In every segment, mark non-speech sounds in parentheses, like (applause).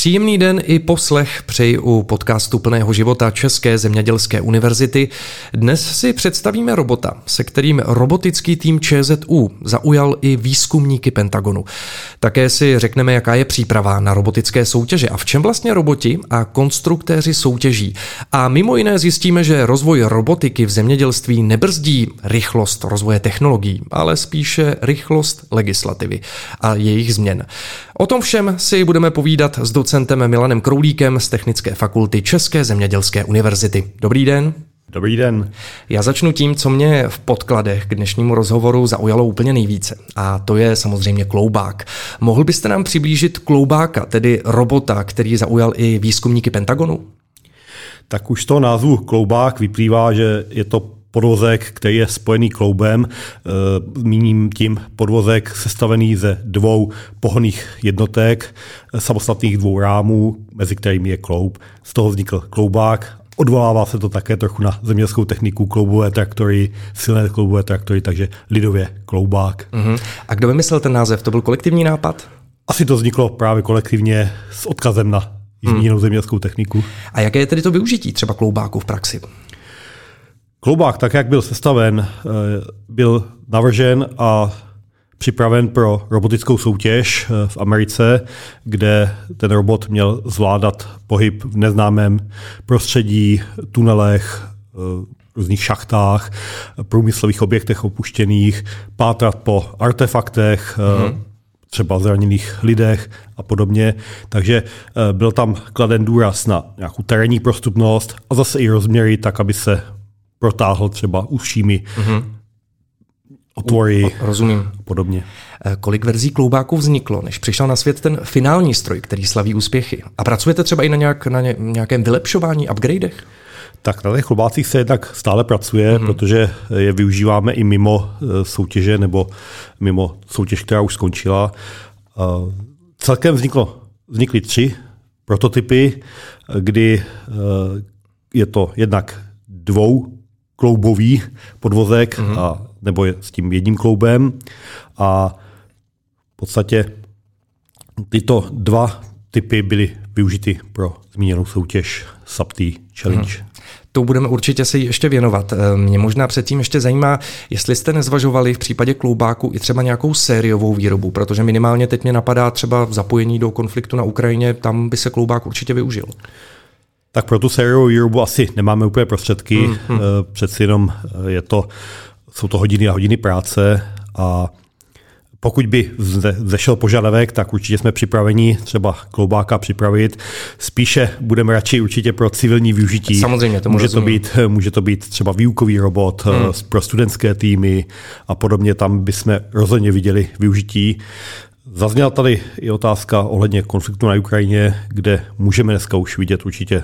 Příjemný den i poslech přeji u podcastu plného života České zemědělské univerzity. Dnes si představíme robota, se kterým robotický tým ČZU zaujal i výzkumníky Pentagonu. Také si řekneme, jaká je příprava na robotické soutěže a v čem vlastně roboti a konstruktéři soutěží. A mimo jiné zjistíme, že rozvoj robotiky v zemědělství nebrzdí rychlost rozvoje technologií, ale spíše rychlost legislativy a jejich změn. O tom všem si budeme povídat s docentem Milanem Kroulíkem z Technické fakulty České zemědělské univerzity. Dobrý den. Dobrý den. Já začnu tím, co mě v podkladech k dnešnímu rozhovoru zaujalo úplně nejvíce. A to je samozřejmě kloubák. Mohl byste nám přiblížit kloubáka, tedy robota, který zaujal i výzkumníky Pentagonu? Tak už toho názvu kloubák vyplývá, že je to podvozek, který je spojený kloubem. Eh, míním tím podvozek sestavený ze dvou pohonných jednotek, eh, samostatných dvou rámů, mezi kterými je kloub. Z toho vznikl kloubák. Odvolává se to také trochu na zemědělskou techniku, kloubové traktory, silné kloubové traktory, takže lidově kloubák. Uh-huh. A kdo vymyslel ten název? To byl kolektivní nápad? Asi to vzniklo právě kolektivně s odkazem na jinou hmm. zemědělskou techniku. A jaké je tedy to využití třeba kloubáku v praxi? Kloubák, tak jak byl sestaven, eh, byl navržen a připraven pro robotickou soutěž eh, v Americe, kde ten robot měl zvládat pohyb v neznámém prostředí, tunelech, eh, různých šachtách, průmyslových objektech opuštěných, pátrat po artefaktech, mm-hmm. třeba zraněných lidech a podobně. Takže byl tam kladen důraz na nějakou terénní prostupnost a zase i rozměry, tak aby se protáhl třeba ušími mm-hmm. otvory rozumím. a podobně. Eh, kolik verzí kloubáků vzniklo, než přišel na svět ten finální stroj, který slaví úspěchy? A pracujete třeba i na, nějak, na nějakém vylepšování, upgradech? Tak na těch kloubácích se jednak stále pracuje, mm-hmm. protože je využíváme i mimo eh, soutěže nebo mimo soutěž, která už skončila. Eh, celkem vzniklo, vznikly tři prototypy, kdy je to jednak dvou kloubový podvozek, mm-hmm. a, nebo je s tím jedním kloubem. A v podstatě tyto dva typy byly využity pro zmíněnou soutěž SAPTY Challenge. Mm. To budeme určitě se ještě věnovat. Eh, mě možná předtím ještě zajímá, jestli jste nezvažovali v případě kloubáku i třeba nějakou sériovou výrobu, protože minimálně teď mě napadá třeba zapojení do konfliktu na Ukrajině, tam by se kloubák určitě využil. Tak pro tu sériovou výrobu asi nemáme úplně prostředky, mm, mm. přeci jenom eh, je to, jsou to hodiny a hodiny práce a pokud by zešel požadavek, tak určitě jsme připraveni třeba kloubáka připravit. Spíše budeme radši určitě pro civilní využití. Samozřejmě, to může to, být, může to být třeba výukový robot hmm. pro studentské týmy a podobně. Tam bychom rozhodně viděli využití. Zazněla tady i otázka ohledně konfliktu na Ukrajině, kde můžeme dneska už vidět určitě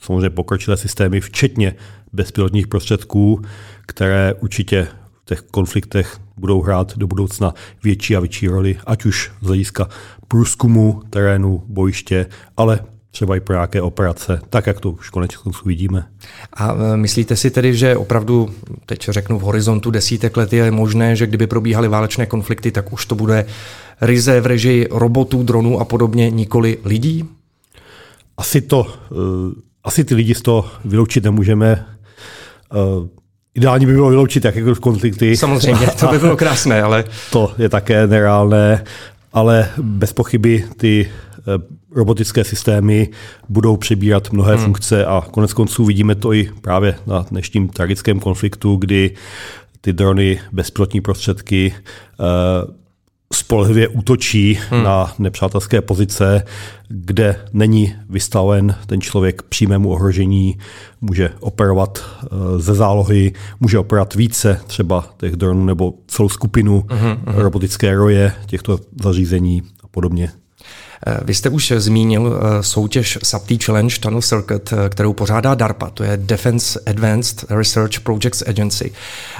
samozřejmě pokročilé systémy, včetně bezpilotních prostředků, které určitě v těch konfliktech budou hrát do budoucna větší a větší roli, ať už z hlediska průzkumu terénu, bojiště, ale třeba i pro nějaké operace, tak jak to už konečně vidíme. A e, myslíte si tedy, že opravdu, teď řeknu v horizontu desítek let, je možné, že kdyby probíhaly válečné konflikty, tak už to bude ryze v režii robotů, dronů a podobně, nikoli lidí? Asi to, uh, asi ty lidi z toho vyloučit nemůžeme. Uh, ideální by bylo vyloučit jakékoliv konflikty. Samozřejmě, to by bylo (laughs) krásné, ale... To je také nereálné, ale bez pochyby ty robotické systémy budou přebírat mnohé hmm. funkce a konec konců vidíme to i právě na dnešním tragickém konfliktu, kdy ty drony, bezpilotní prostředky spolehlivě útočí hmm. na nepřátelské pozice, kde není vystaven ten člověk přímému ohrožení, může operovat eh, ze zálohy, může operovat více třeba těch dronů nebo celou skupinu hmm. robotické roje těchto zařízení a podobně. Eh, vy jste už zmínil eh, soutěž SAPTI Challenge Tunnel Circuit, eh, kterou pořádá DARPA, to je Defense Advanced Research Projects Agency.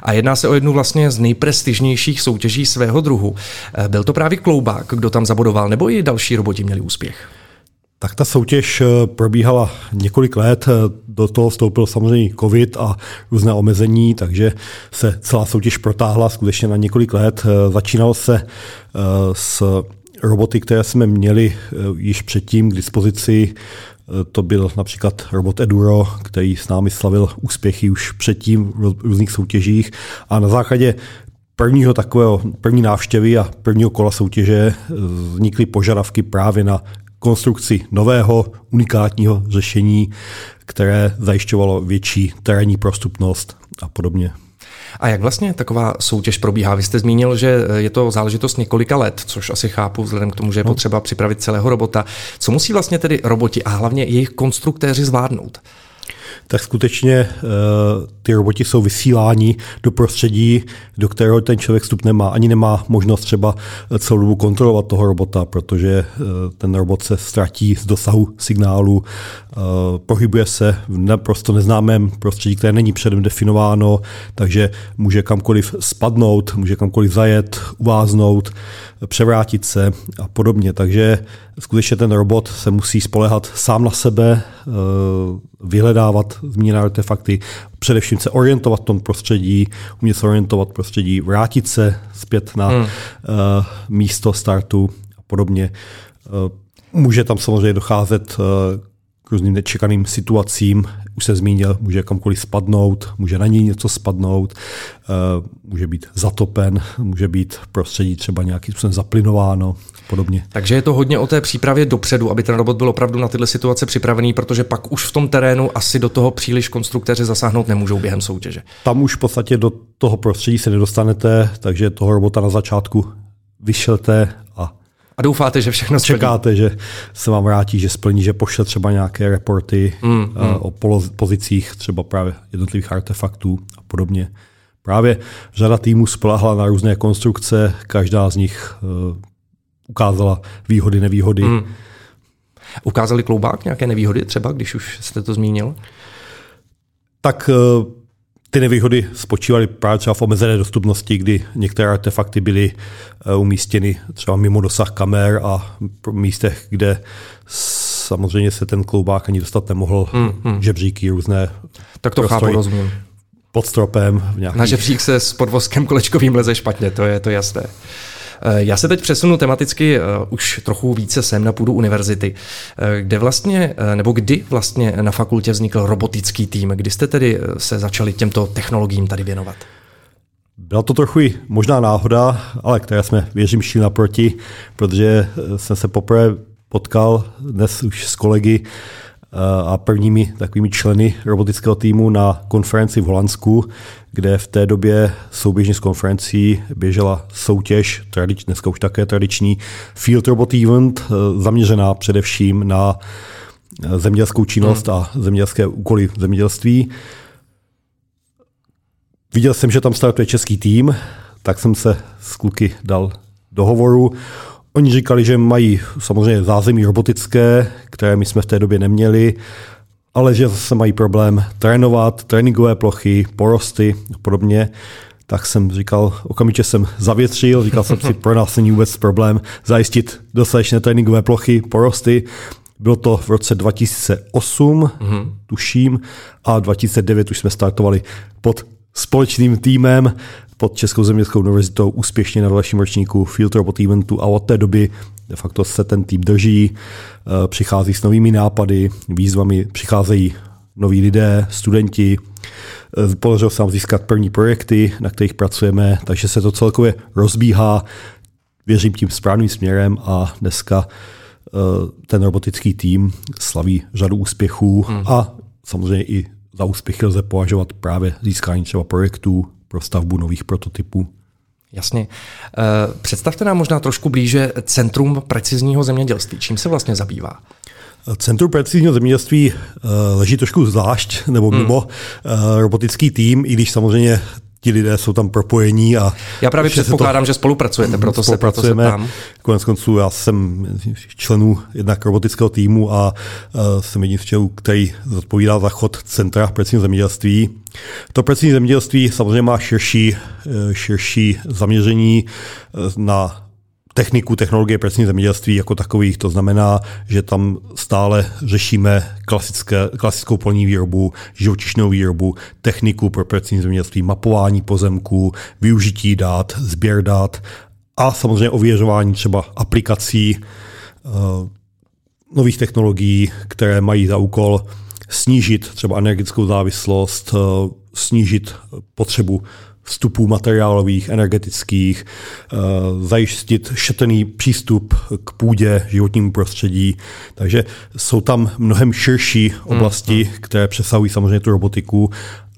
A jedná se o jednu vlastně z nejprestižnějších soutěží svého druhu. Byl to právě Kloubák, kdo tam zabodoval, nebo i další roboti měli úspěch? Tak ta soutěž probíhala několik let, do toho vstoupil samozřejmě covid a různé omezení, takže se celá soutěž protáhla skutečně na několik let. Začínalo se s roboty, které jsme měli již předtím k dispozici, to byl například robot Eduro, který s námi slavil úspěchy už předtím v různých soutěžích a na základě prvního takového, první návštěvy a prvního kola soutěže vznikly požadavky právě na konstrukci nového unikátního řešení, které zajišťovalo větší terénní prostupnost a podobně. A jak vlastně taková soutěž probíhá? Vy jste zmínil, že je to záležitost několika let, což asi chápu vzhledem k tomu, že je no. potřeba připravit celého robota. Co musí vlastně tedy roboti a hlavně jejich konstruktéři zvládnout? Tak skutečně eh, ty roboti jsou vysíláni do prostředí, do kterého ten člověk vstup nemá. Ani nemá možnost třeba celou dobu kontrolovat toho robota, protože eh, ten robot se ztratí z dosahu signálu, eh, pohybuje se v naprosto neznámém prostředí, které není předem definováno, takže může kamkoliv spadnout, může kamkoliv zajet, uváznout, převrátit se a podobně. Takže skutečně ten robot se musí spolehat sám na sebe, vyhledávat zmíněné artefakty, především se orientovat v tom prostředí, umět se orientovat v prostředí, vrátit se zpět na hmm. uh, místo startu a podobně. Uh, může tam samozřejmě docházet k různým nečekaným situacím, už se zmínil, může kamkoliv spadnout, může na něj něco spadnout, může být zatopen, může být prostředí třeba nějakým způsobem zaplinováno podobně. Takže je to hodně o té přípravě dopředu, aby ten robot byl opravdu na tyhle situace připravený, protože pak už v tom terénu asi do toho příliš konstruktéři zasáhnout nemůžou během soutěže. Tam už v podstatě do toho prostředí se nedostanete, takže toho robota na začátku vyšelte a doufáte, že všechno splní. Čekáte, že se vám vrátí, že splní, že pošle třeba nějaké reporty mm, mm. o pozicích třeba právě jednotlivých artefaktů a podobně. Právě řada týmů spolehla na různé konstrukce, každá z nich eh, ukázala výhody, nevýhody. Mm. Ukázali kloubák nějaké nevýhody třeba, když už jste to zmínil? Tak eh, ty nevýhody spočívaly právě třeba v omezené dostupnosti, kdy některé artefakty byly eh, umístěny třeba mimo dosah kamer a v místech, kde samozřejmě se ten kloubák ani dostat nemohl, hmm, hmm. žebříky různé. Tak to chápu, rozumím. Pod stropem. Nějaký... Na žebřík se s podvozkem kolečkovým leze špatně, to je to jasné. Eh, já se teď přesunu tematicky eh, už trochu více sem na půdu univerzity, eh, kde vlastně, nebo kdy vlastně na fakultě vznikl robotický tým, kdy jste tedy se začali těmto technologiím tady věnovat? Byla to trochu možná náhoda, ale které jsme, věřím, šli naproti, protože jsem se poprvé potkal dnes už s kolegy a prvními takovými členy robotického týmu na konferenci v Holandsku, kde v té době souběžně s konferencí běžela soutěž, tradič, dneska už také tradiční Field Robot Event, eh, zaměřená především na eh, zemědělskou činnost hmm. a zemědělské úkoly v zemědělství. Viděl jsem, že tam startuje český tým, tak jsem se s kluky dal do hovoru. Oni říkali, že mají samozřejmě zázemí robotické, které my jsme v té době neměli, ale že zase mají problém trénovat, tréninkové plochy, porosty a podobně. Tak jsem říkal, okamžitě jsem zavětřil, říkal jsem si, pro nás není vůbec problém zajistit dostatečné tréninkové plochy, porosty. Bylo to v roce 2008, mm-hmm. tuším, a 2009 už jsme startovali pod společným týmem pod Českou zemědělskou univerzitou úspěšně na dalším ročníku Field Robot Eventu a od té doby de facto se ten tým drží, eh, přichází s novými nápady, výzvami, přicházejí noví lidé, studenti, eh, podařilo se nám získat první projekty, na kterých pracujeme, takže se to celkově rozbíhá, věřím tím správným směrem a dneska eh, ten robotický tým slaví řadu úspěchů hmm. a samozřejmě i za úspěchy lze považovat právě získání třeba projektů pro stavbu nových prototypů. Jasně. Eh, představte nám možná trošku blíže Centrum precizního zemědělství. Čím se vlastně zabývá? Centrum precizního zemědělství eh, leží trošku zvlášť nebo hmm. mimo hmm. robotický tým, i když samozřejmě ti lidé jsou tam propojení. A já právě předpokládám, to, že spolupracujete, proto se, proto se ptám. Konec konců já jsem členů jednak robotického týmu a uh, jsem jedním z členů, který zodpovídá za chod Centra precizního zemědělství. To precizní zemědělství samozřejmě má širší, e, širší zaměření e, na techniku, technologie precizní zemědělství jako takových. To znamená, že tam stále řešíme klasické, klasickou polní výrobu, živočišnou výrobu, techniku pro precizní zemědělství, mapování pozemků, využití dát, sběr dát a samozřejmě ověřování třeba aplikací nových technologií, které mají za úkol snížit třeba energetickou závislost, snížit potřebu vstupů materiálových, energetických, eh, zajistit šetrný přístup k půdě, životnímu prostředí. Takže jsou tam mnohem širší oblasti, hmm. které přesahují samozřejmě tu robotiku.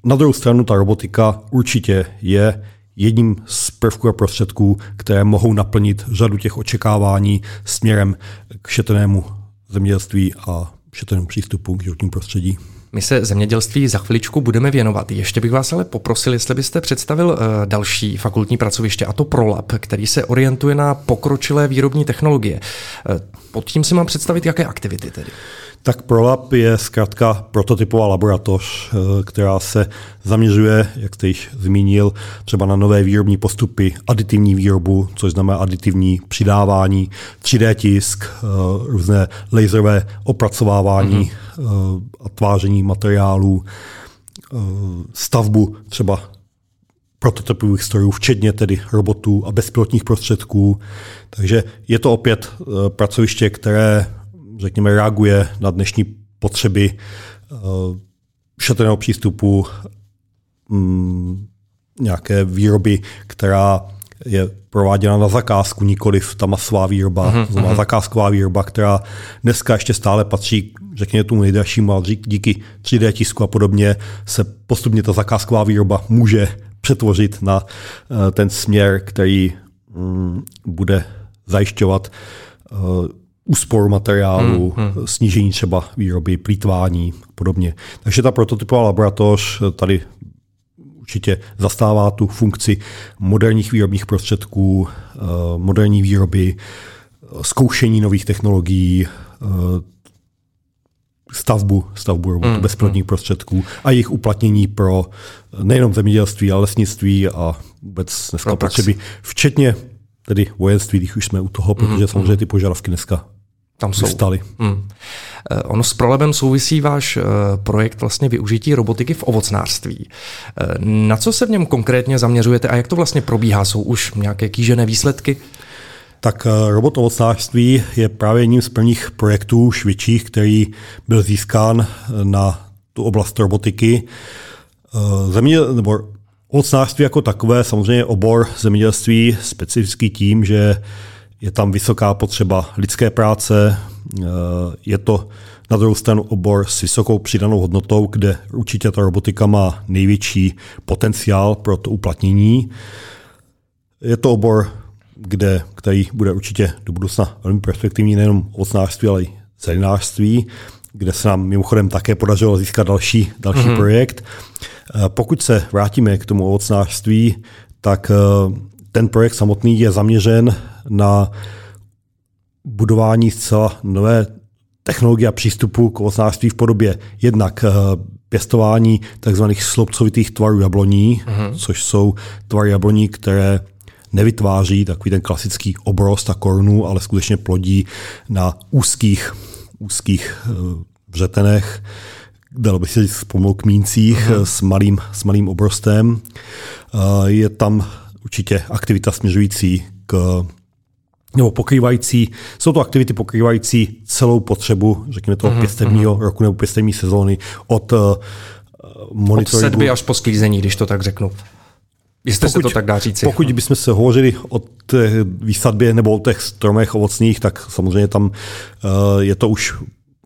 Na druhou stranu ta robotika určitě je jedním z prvků a prostředků, které mohou naplnit řadu těch očekávání směrem k šetrnému zemědělství a šetrnému přístupu k životnímu prostředí. My se zemědělství za chviličku budeme věnovat. Ještě bych vás ale poprosil, jestli byste představil eh, další fakultní pracoviště, a to ProLab, který se orientuje na pokročilé výrobní technologie. Eh, pod tím si mám představit, jaké aktivity tedy? Tak ProLab je zkrátka prototypová laboratoř, eh, která se zaměřuje, jak jste již zmínil, třeba na nové výrobní postupy, aditivní výrobu, což znamená aditivní přidávání, 3D tisk, eh, různé laserové opracovávání mm-hmm. a tváření materiálů, stavbu třeba prototypových strojů, včetně tedy robotů a bezpilotních prostředků. Takže je to opět pracoviště, které řekněme, reaguje na dnešní potřeby uh, šetrného přístupu, um, nějaké výroby, která je prováděna na zakázku, nikoli ta masová výroba, uh-huh, znamená uh-huh. zakázková výroba, která dneska ještě stále patří, řekněme tomu nejdražšímu, ale díky 3D tisku a podobně se postupně ta zakázková výroba může přetvořit na uh, ten směr, který um, bude zajišťovat uh, úspor materiálu, hmm, hmm. snížení třeba výroby, plítvání a podobně. Takže ta prototypová laboratoř tady určitě zastává tu funkci moderních výrobních prostředků, eh, moderní výroby, zkoušení nových technologií, eh, stavbu, stavbu robotů hmm, bezpilotních hmm. prostředků a jejich uplatnění pro nejenom zemědělství, ale lesnictví a vůbec dneska potřeby, včetně tedy vojenství, když už jsme u toho, protože mm, samozřejmě ty požadavky dneska tam jsou. Vystaly. Mm. Ono s prolebem souvisí váš eh, projekt vlastně využití robotiky v ovocnářství. Eh, na co se v něm konkrétně zaměřujete a jak to vlastně probíhá? Jsou už nějaké kýžené výsledky? Tak robot ovocnářství je právě jedním z prvních projektů už větších, který byl získán na tu oblast robotiky. Země, nebo ovocnářství jako takové, samozřejmě obor zemědělství specifický tím, že je tam vysoká potřeba lidské práce, eh, je to na druhou stranu obor s vysokou přidanou hodnotou, kde určitě ta robotika má největší potenciál pro to uplatnění. Je to obor, kde, který bude určitě do budoucna velmi perspektivní nejenom ovocnářství, ale i zelinářství, kde se nám mimochodem také podařilo získat další, další mm-hmm. projekt. Eh, pokud se vrátíme k tomu ovocnářství, tak eh, ten projekt samotný je zaměřen na budování zcela nové technologie a přístupu k ovocnářství v podobě jednak eh, pěstování tzv. slobcovitých tvarů jabloní, uh-huh. což jsou tvary jabloní, které nevytváří takový ten klasický obrost a korunu, ale skutečně plodí na úzkých, úzkých eh, vřetenech, dalo by se říct pomalu kmíncích uh-huh. s, malým, s malým obrostem. Je tam určitě aktivita směřující k nebo pokrývající, jsou to aktivity pokrývající celou potřebu, řekněme toho mm-hmm. pěstebního roku nebo pěstební sezóny od uh, monitoringu. Od sedby až po sklízení, když to tak řeknu. Jestli pokud, se to tak dá říci. Pokud bychom se hovořili o té výsadbě nebo o těch stromech ovocných, tak samozřejmě tam uh, je to už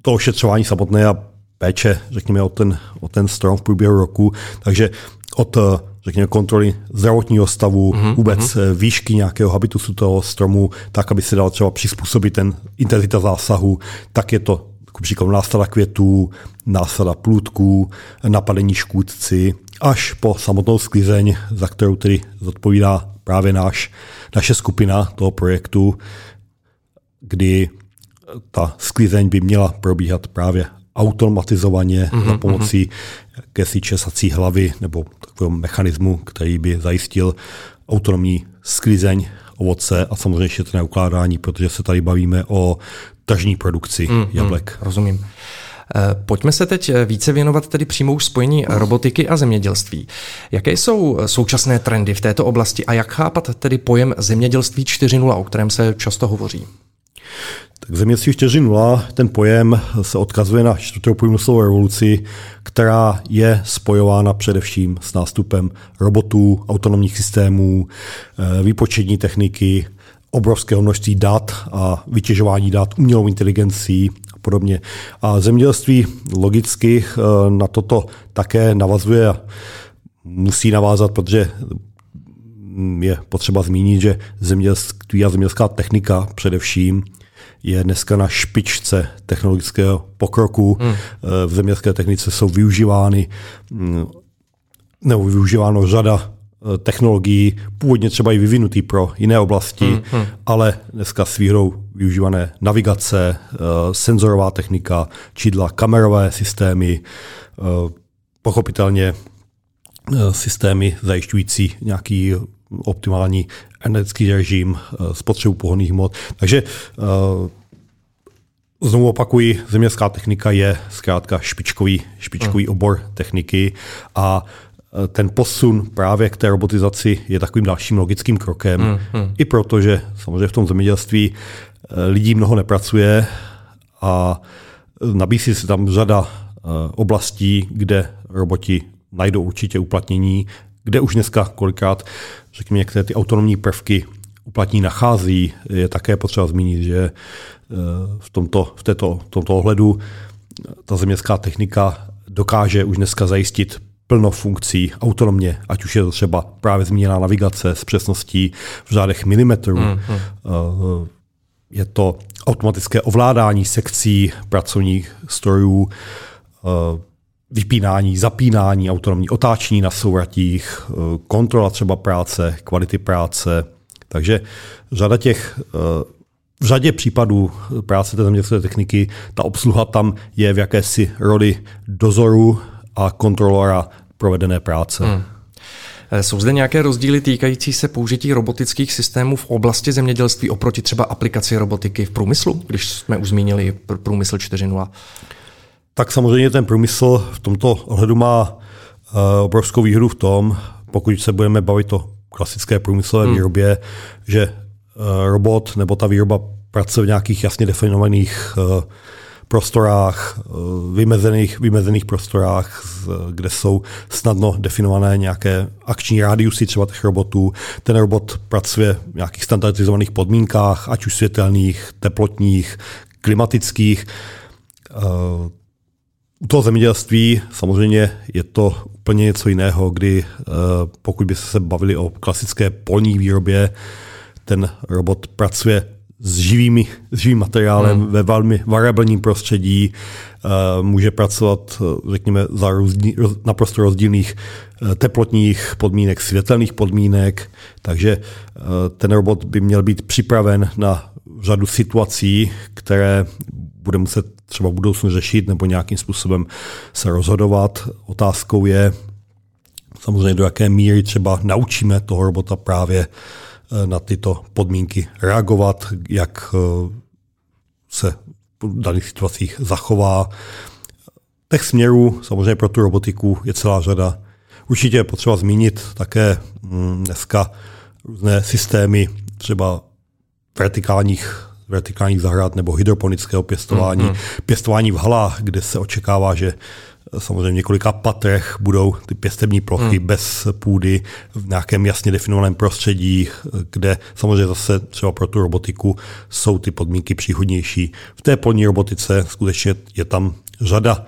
to ošetřování samotné a péče, řekněme, o ten, o ten strom v průběhu roku. Takže od uh, řekněme, kontroly zdravotního stavu, mm-hmm. vůbec mm-hmm. výšky nějakého habitusu toho stromu, tak, aby se dal třeba přizpůsobit ten intenzita zásahu, tak je to jako příklad násada květů, násada plůtků, napadení škůdci, až po samotnou sklizeň, za kterou tedy zodpovídá právě náš, naše skupina toho projektu, kdy ta sklizeň by měla probíhat právě automatizovaně mm-hmm, za mhm. pomocí jakési česací hlavy nebo takového mechanismu, který by zajistil autonomní sklizeň ovoce a samozřejmě šetrné ukládání, protože se tady bavíme o tržní produkci mm, jablek. Mm, rozumím. Pojďme se teď více věnovat tedy přímo už spojení robotiky a zemědělství. Jaké jsou současné trendy v této oblasti a jak chápat tedy pojem zemědělství 4.0, o kterém se často hovoří? Tak zemědělství 4.0, ten pojem se odkazuje na čtvrtou průmyslovou revoluci, která je spojována především s nástupem robotů, autonomních systémů, eh, výpočetní techniky, obrovského množství dat a vytěžování dat umělou inteligencí a podobně. A zemědělství logicky eh, na toto také navazuje a musí navázat, protože je potřeba zmínit, že zemědělství a zemědělská technika především je dneska na špičce technologického pokroku. Hmm. V zemědělské technice jsou využívány mm, nebo využíváno řada eh, technologií, původně třeba i vyvinutý pro jiné oblasti, hmm, hmm. ale dneska s výhrou využívané navigace, eh, senzorová technika, čidla, kamerové systémy, eh, pochopitelně systémy zajišťující nějaký optimální energetický režim, eh, spotřebu pohonných hmot. Takže eh, Znovu opakuji, zemědělská technika je zkrátka špičkový, špičkový hmm. obor techniky a eh, ten posun právě k té robotizaci je takovým dalším logickým krokem. Hmm. Hmm. I proto, že samozřejmě v tom zemědělství lidí mnoho nepracuje a nabízí se tam řada oblastí, kde roboti najdou určitě uplatnění kde už dneska kolikrát, řekněme, některé ty autonomní prvky uplatní nachází, je také potřeba zmínit, že eh, v tomto, v této, v tomto ohledu ta zemědělská technika dokáže už dneska zajistit plno funkcí autonomně, ať už je to třeba právě zmíněná navigace s přesností v řádech milimetrů. Mm, mm. Je to automatické ovládání sekcí pracovních strojů, eh, vypínání, zapínání, autonomní otáčení na souratích, eh, kontrola třeba práce, kvality práce. Takže řada těch, eh, v řadě případů práce té zemědělské techniky, ta obsluha tam je v jakési roli dozoru a kontrolora provedené práce. Hmm. Eh, jsou zde nějaké rozdíly týkající se použití robotických systémů v oblasti zemědělství oproti třeba aplikaci robotiky v průmyslu, když jsme už zmínili průmysl 4.0? Tak samozřejmě ten průmysl v tomto ohledu má uh, obrovskou výhodu v tom, pokud se budeme bavit o klasické průmyslové hmm. výrobě, že uh, robot nebo ta výroba pracuje v nějakých jasně definovaných uh, prostorách, vymezených, vymezených prostorách, kde jsou snadno definované nějaké akční rádiusy třeba těch robotů. Ten robot pracuje v nějakých standardizovaných podmínkách, ať už světelných, teplotních, klimatických. U toho zemědělství samozřejmě je to úplně něco jiného, kdy eh, pokud by se bavili o klasické polní výrobě, ten robot pracuje s, živými, s živým materiálem hmm. ve velmi variabilním prostředí, eh, může pracovat, eh, řekněme, za rozdíl, naprosto rozdílných teplotních podmínek, světelných podmínek, takže ten robot by měl být připraven na řadu situací, které bude muset třeba v budoucnu řešit nebo nějakým způsobem se rozhodovat. Otázkou je samozřejmě, do jaké míry třeba naučíme toho robota právě eh, na tyto podmínky reagovat, jak eh, se v daných situacích zachová. Těch směrů samozřejmě pro tu robotiku je celá řada. Určitě je potřeba zmínit také mm, dneska různé systémy třeba vertikálních vertikálních zahrad nebo hydroponického pěstování, mm-hmm. pěstování v halách, kde se očekává, že samozřejmě v několika patrech budou ty pěstební plochy mm. bez půdy v nějakém jasně definovaném prostředí, kde samozřejmě zase třeba pro tu robotiku jsou ty podmínky příhodnější. V té polní robotice skutečně je tam řada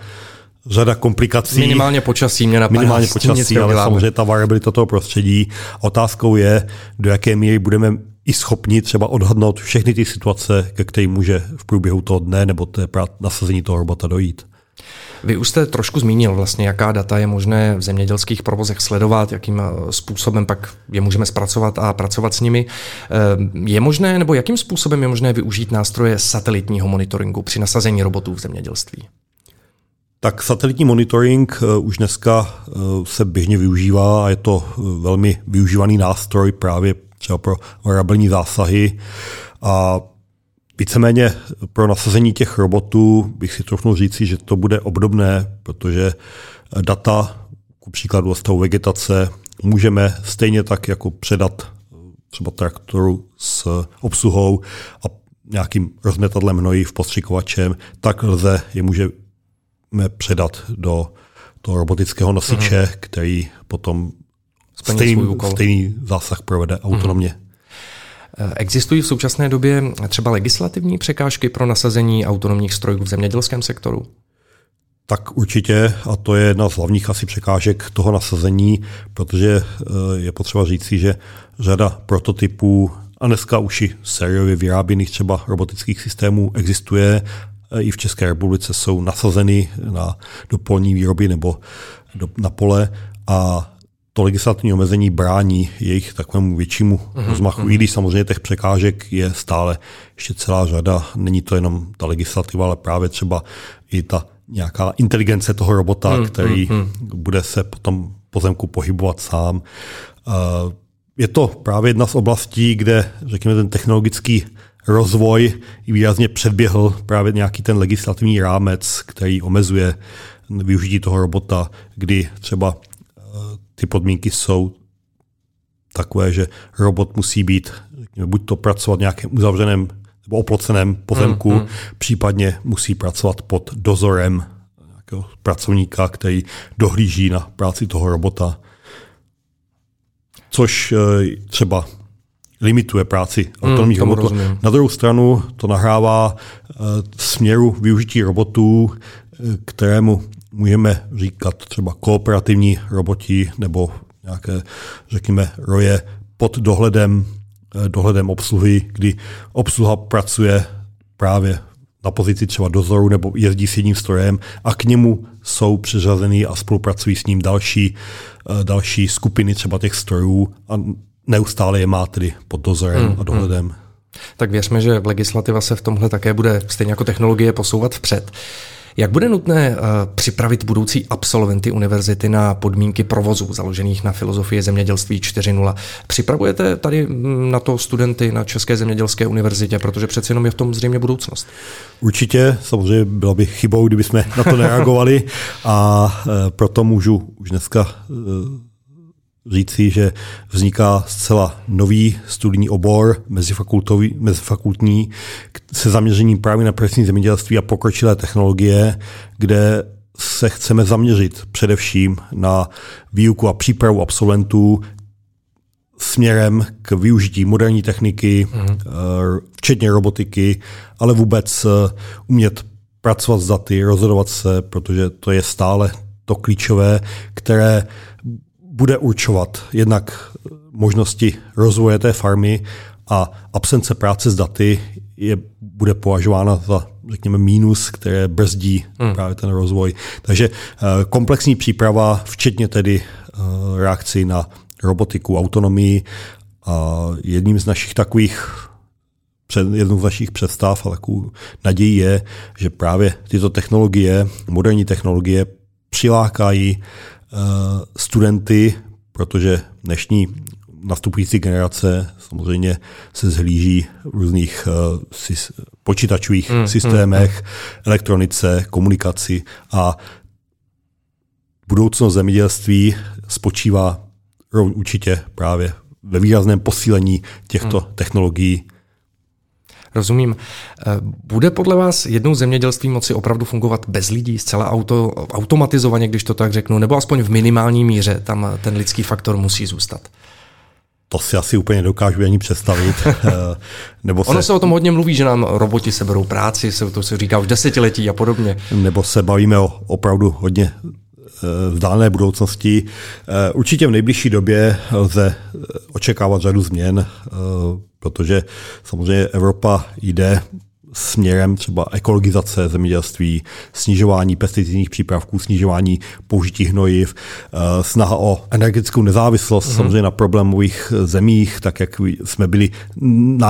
řada komplikací. Minimálně počasí mě napadá. Minimálně počasí, ale samozřejmě ta variabilita toho prostředí. Otázkou je, do jaké míry budeme i schopni třeba odhadnout všechny ty situace, ke kterým může v průběhu toho dne nebo té nasazení toho robota dojít. Vy už jste trošku zmínil vlastně, jaká data je možné v zemědělských provozech sledovat, jakým eh, způsobem pak je můžeme zpracovat a pracovat s nimi. Eh, je možné, nebo jakým způsobem je možné využít nástroje satelitního monitoringu při nasazení robotů v zemědělství? Tak satelitní monitoring eh, už dneska se běžně využívá a je to velmi využívaný nástroj právě třeba pro variabilní zásahy. A Víceméně pro nasazení těch robotů bych si trochu říci, že to bude obdobné, protože data, ku příkladu stavu vegetace, můžeme stejně tak jako předat třeba traktoru s obsluhou a nějakým rozmetadlem hnojí v postřikovačem, tak lze je můžeme předat do toho robotického nosiče, mm. který potom stejný, stejný zásah provede autonomně. Mm. Existují v současné době třeba legislativní překážky pro nasazení autonomních strojů v zemědělském sektoru? Tak určitě, a to je jedna z hlavních asi překážek toho nasazení, protože eh, je potřeba říci, že řada prototypů a dneska už i sériově vyráběných třeba robotických systémů existuje. Eh, I v České republice jsou nasazeny na dopolní výroby nebo do, na pole a to legislativní omezení brání jejich takovému většímu uh-huh, rozmachu, uh-huh. i když samozřejmě těch překážek je stále ještě celá řada. Není to jenom ta legislativa, ale právě třeba i ta nějaká inteligence toho robota, uh-huh, který uh-huh. bude se potom pozemku pohybovat sám. Je to právě jedna z oblastí, kde, řekněme, ten technologický rozvoj výrazně předběhl právě nějaký ten legislativní rámec, který omezuje využití toho robota, kdy třeba ty podmínky jsou takové, že robot musí být, buď to pracovat v nějakém uzavřeném nebo oploceném pozemku, mm, mm. případně musí pracovat pod dozorem nějakého pracovníka, který dohlíží na práci toho robota, což eh, třeba limituje práci autonomních mm, robotů. Rozumím. Na druhou stranu to nahrává uh, směru využití robotů, eh, kterému můžeme říkat třeba kooperativní roboti nebo nějaké, řekněme, roje pod dohledem, eh, dohledem obsluhy, kdy obsluha pracuje právě na pozici třeba dozoru nebo jezdí s jedním strojem a k němu jsou přiřazený a spolupracují s ním další, eh, další skupiny třeba těch strojů a neustále je má tedy pod dozorem hmm, a dohledem. Hmm. Tak věřme, že legislativa se v tomhle také bude stejně jako technologie posouvat vpřed. Jak bude nutné uh, připravit budoucí absolventy univerzity na podmínky provozu založených na filozofii zemědělství 4.0? Připravujete tady mm, na to studenty na České zemědělské univerzitě, protože přeci jenom je v tom zřejmě budoucnost? Určitě, samozřejmě bylo by chybou, kdyby jsme na to nereagovali (laughs) a uh, proto můžu už dneska uh, říci, že vzniká zcela nový studijní obor mezifakultní se zaměřením právě na profesní zemědělství a pokročilé technologie, kde se chceme zaměřit především na výuku a přípravu absolventů směrem k využití moderní techniky, mm. včetně robotiky, ale vůbec eh, umět pracovat s daty, rozhodovat se, protože to je stále to klíčové, které bude určovat jednak možnosti rozvoje té farmy a absence práce s daty je, bude považována za, řekněme, mínus, které brzdí hmm. právě ten rozvoj. Takže eh, komplexní příprava, včetně tedy eh, reakcí na robotiku, autonomii, a jedním z našich takových před, jednou z našich představ a takovou naději je, že právě tyto technologie, moderní technologie, přilákají studenty, protože dnešní nastupující generace samozřejmě se zhlíží v různých uh, počítačových mm, systémech, mm, elektronice, komunikaci a budoucnost zemědělství spočívá určitě právě ve výrazném posílení těchto mm. technologií Rozumím. Eh, bude podle vás jednou zemědělství moci opravdu fungovat bez lidí, zcela auto, automatizovaně, když to tak řeknu, nebo aspoň v minimální míře tam ten lidský faktor musí zůstat? To si asi úplně dokážu ani představit. (laughs) Eh, nebo se... Ono se o tom hodně mluví, že nám roboti seberou práci, se to se říká už desetiletí a podobně. Nebo se bavíme o opravdu hodně eh, vzdálené budoucnosti. Určitě v nejbližší době lze očekávat řadu změn protože samozřejmě Evropa jde směrem třeba ekologizace zemědělství, snižování pesticidních přípravků, snižování použití hnojiv, eh, snaha o energetickou nezávislost mm-hmm. samozřejmě na problémových zemích, tak jak jsme byli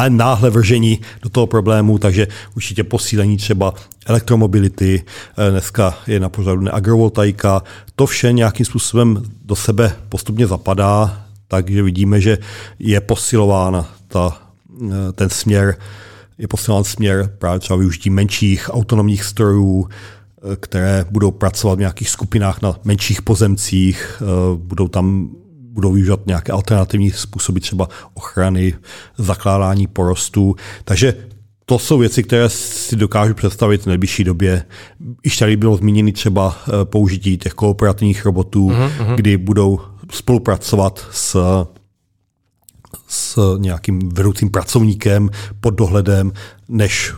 náhle vrženi do toho problému, takže určitě posílení třeba elektromobility, eh, dneska je na pořadu agrovoltaika, to vše nějakým způsobem do sebe postupně zapadá, takže vidíme, že je posilována ta, eh, ten směr je posilován směr právě třeba využití menších autonomních strojů, které budou pracovat v nějakých skupinách na menších pozemcích, budou tam budou využívat nějaké alternativní způsoby třeba ochrany, zakládání porostů. Takže to jsou věci, které si dokážu představit v nejbližší době. Již tady bylo zmíněno třeba eh, použití těch kooperativních robotů, uh-huh. kdy budou spolupracovat s s nějakým vedoucím pracovníkem pod dohledem, než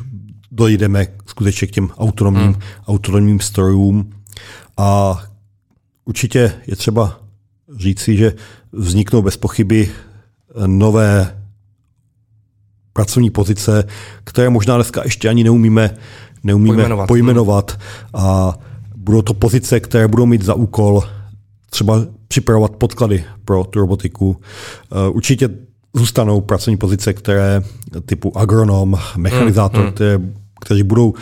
dojdeme skutečně k těm autonomním, hmm. autonomním strojům. A určitě je třeba říci, že vzniknou bez pochyby nové pracovní pozice, které možná dneska ještě ani neumíme, neumíme pojmenovat. pojmenovat. A budou to pozice, které budou mít za úkol třeba připravovat podklady pro tu robotiku. Eh, určitě zůstanou pracovní pozice, které typu agronom, mechanizátor, hmm, hmm. které, kteří budou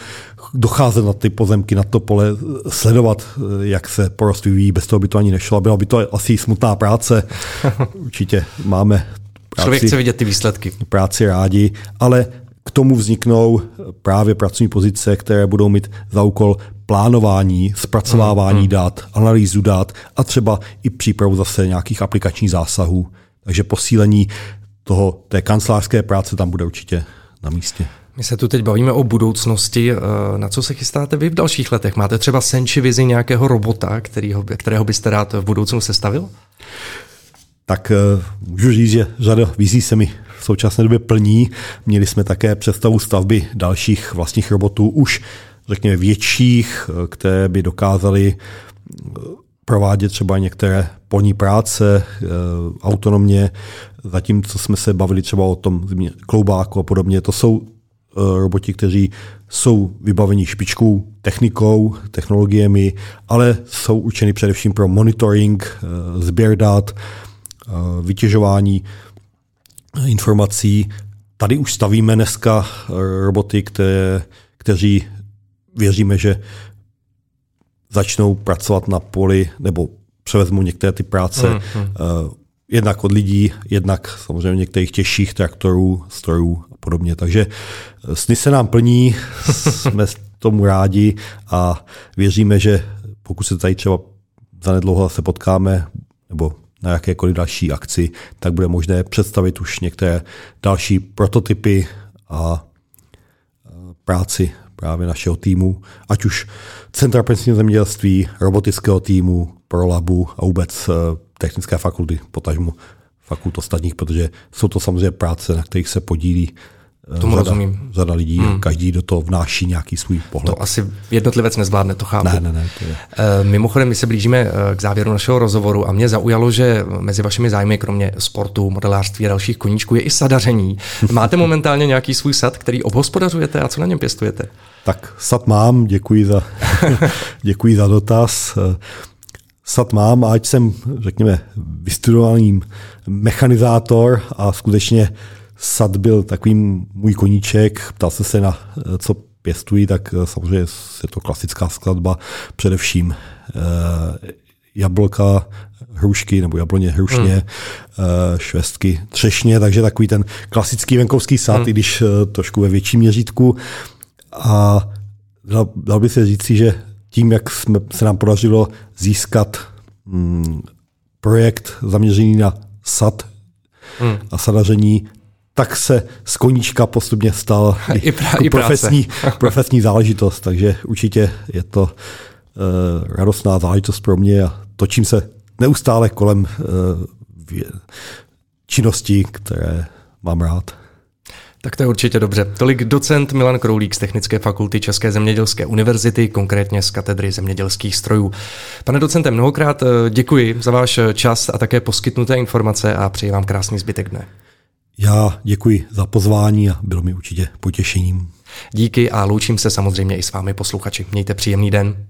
docházet na ty pozemky, na to pole, sledovat, eh, jak se porost vyvíjí, bez toho by to ani nešlo. Byla by to asi smutná práce. (laughs) Určitě máme práci, Člověk chce vidět ty výsledky. Práci rádi, ale k tomu vzniknou právě pracovní pozice, které budou mít za úkol plánování, zpracovávání hmm. dat, analýzu dat a třeba i přípravu zase nějakých aplikačních zásahů. Takže posílení toho, té kancelářské práce tam bude určitě na místě. My se tu teď bavíme o budoucnosti. Eh, na co se chystáte vy v dalších letech? Máte třeba sen či vizi nějakého robota, kterýho, kterého byste rád v budoucnu sestavil? Tak eh, můžu říct, že řada vizí se mi v současné době plní. Měli jsme také představu stavby dalších vlastních robotů, už řekněme větších, eh, které by dokázaly provádět třeba některé polní práce autonomně, zatímco jsme se bavili třeba o tom kloubáku a podobně. To jsou Eh, roboti, kteří jsou vybaveni špičkou, technikou, technologiemi, ale jsou učeni především pro monitoring, eh, sběr dat, eh, vytěžování informací. Tady už stavíme dneska roboty, které, kteří věříme, že začnou pracovat na poli nebo převezmou některé ty práce mm, mm. jednak od lidí, jednak samozřejmě některých těžších traktorů, strojů a podobně. Takže Sny se nám plní, (laughs) jsme tomu rádi a věříme, že pokud se tady třeba zanedlouho se potkáme, nebo na jakékoliv další akci, tak bude možné představit už některé další prototypy a práci právě našeho týmu, ať už Centra pensního zemědělství, robotického týmu, ProLabu a vůbec eh, technické fakulty, potažmo fakult ostatních, protože jsou to samozřejmě práce, na kterých se podílí Tomu řada, rozumím. Řada lidí, hmm. každý do toho vnáší nějaký svůj pohled. To asi jednotlivec nezvládne, to chápu. Ne, ne, ne. To je. Eh, mimochodem, my se blížíme eh, k závěru našeho rozhovoru a mě zaujalo, že mezi vašimi zájmy, kromě sportu, modelářství a dalších koníčků, je i sadaření. (laughs) Máte momentálně nějaký svůj sad, který obhospodařujete a co na něm pěstujete? Tak sad mám, děkuji za, (laughs) děkuji za dotaz. Eh, sad mám, ať jsem, řekněme, vystudovaný mechanizátor a skutečně sad byl takovým můj koníček, ptal se se na eh, co pěstují, tak eh, samozřejmě je to klasická skladba, především eh, jablka, hrušky nebo jabloně, hrušně, hmm. švestky, třešně, takže takový ten klasický venkovský sad, hmm. i když trošku ve větším měřítku. A dal, dal by se říci, že tím, jak jsme, se nám podařilo získat mm, projekt zaměřený na sad hmm. a sadaření, tak se z koníčka postupně stal i, (laughs) i, pra, i profesní, (laughs) profesní záležitost. Takže určitě je to uh, radostná záležitost pro mě a točím se neustále kolem uh, činností, které mám rád. Tak to je určitě dobře. Tolik docent Milan Kroulík z Technické fakulty České zemědělské univerzity, konkrétně z katedry zemědělských strojů. Pane docente, mnohokrát eh, děkuji za váš čas a také poskytnuté informace a přeji vám krásný zbytek dne. Já děkuji za pozvání a bylo mi určitě potěšením. Díky a loučím se samozřejmě i s vámi posluchači. Mějte příjemný den.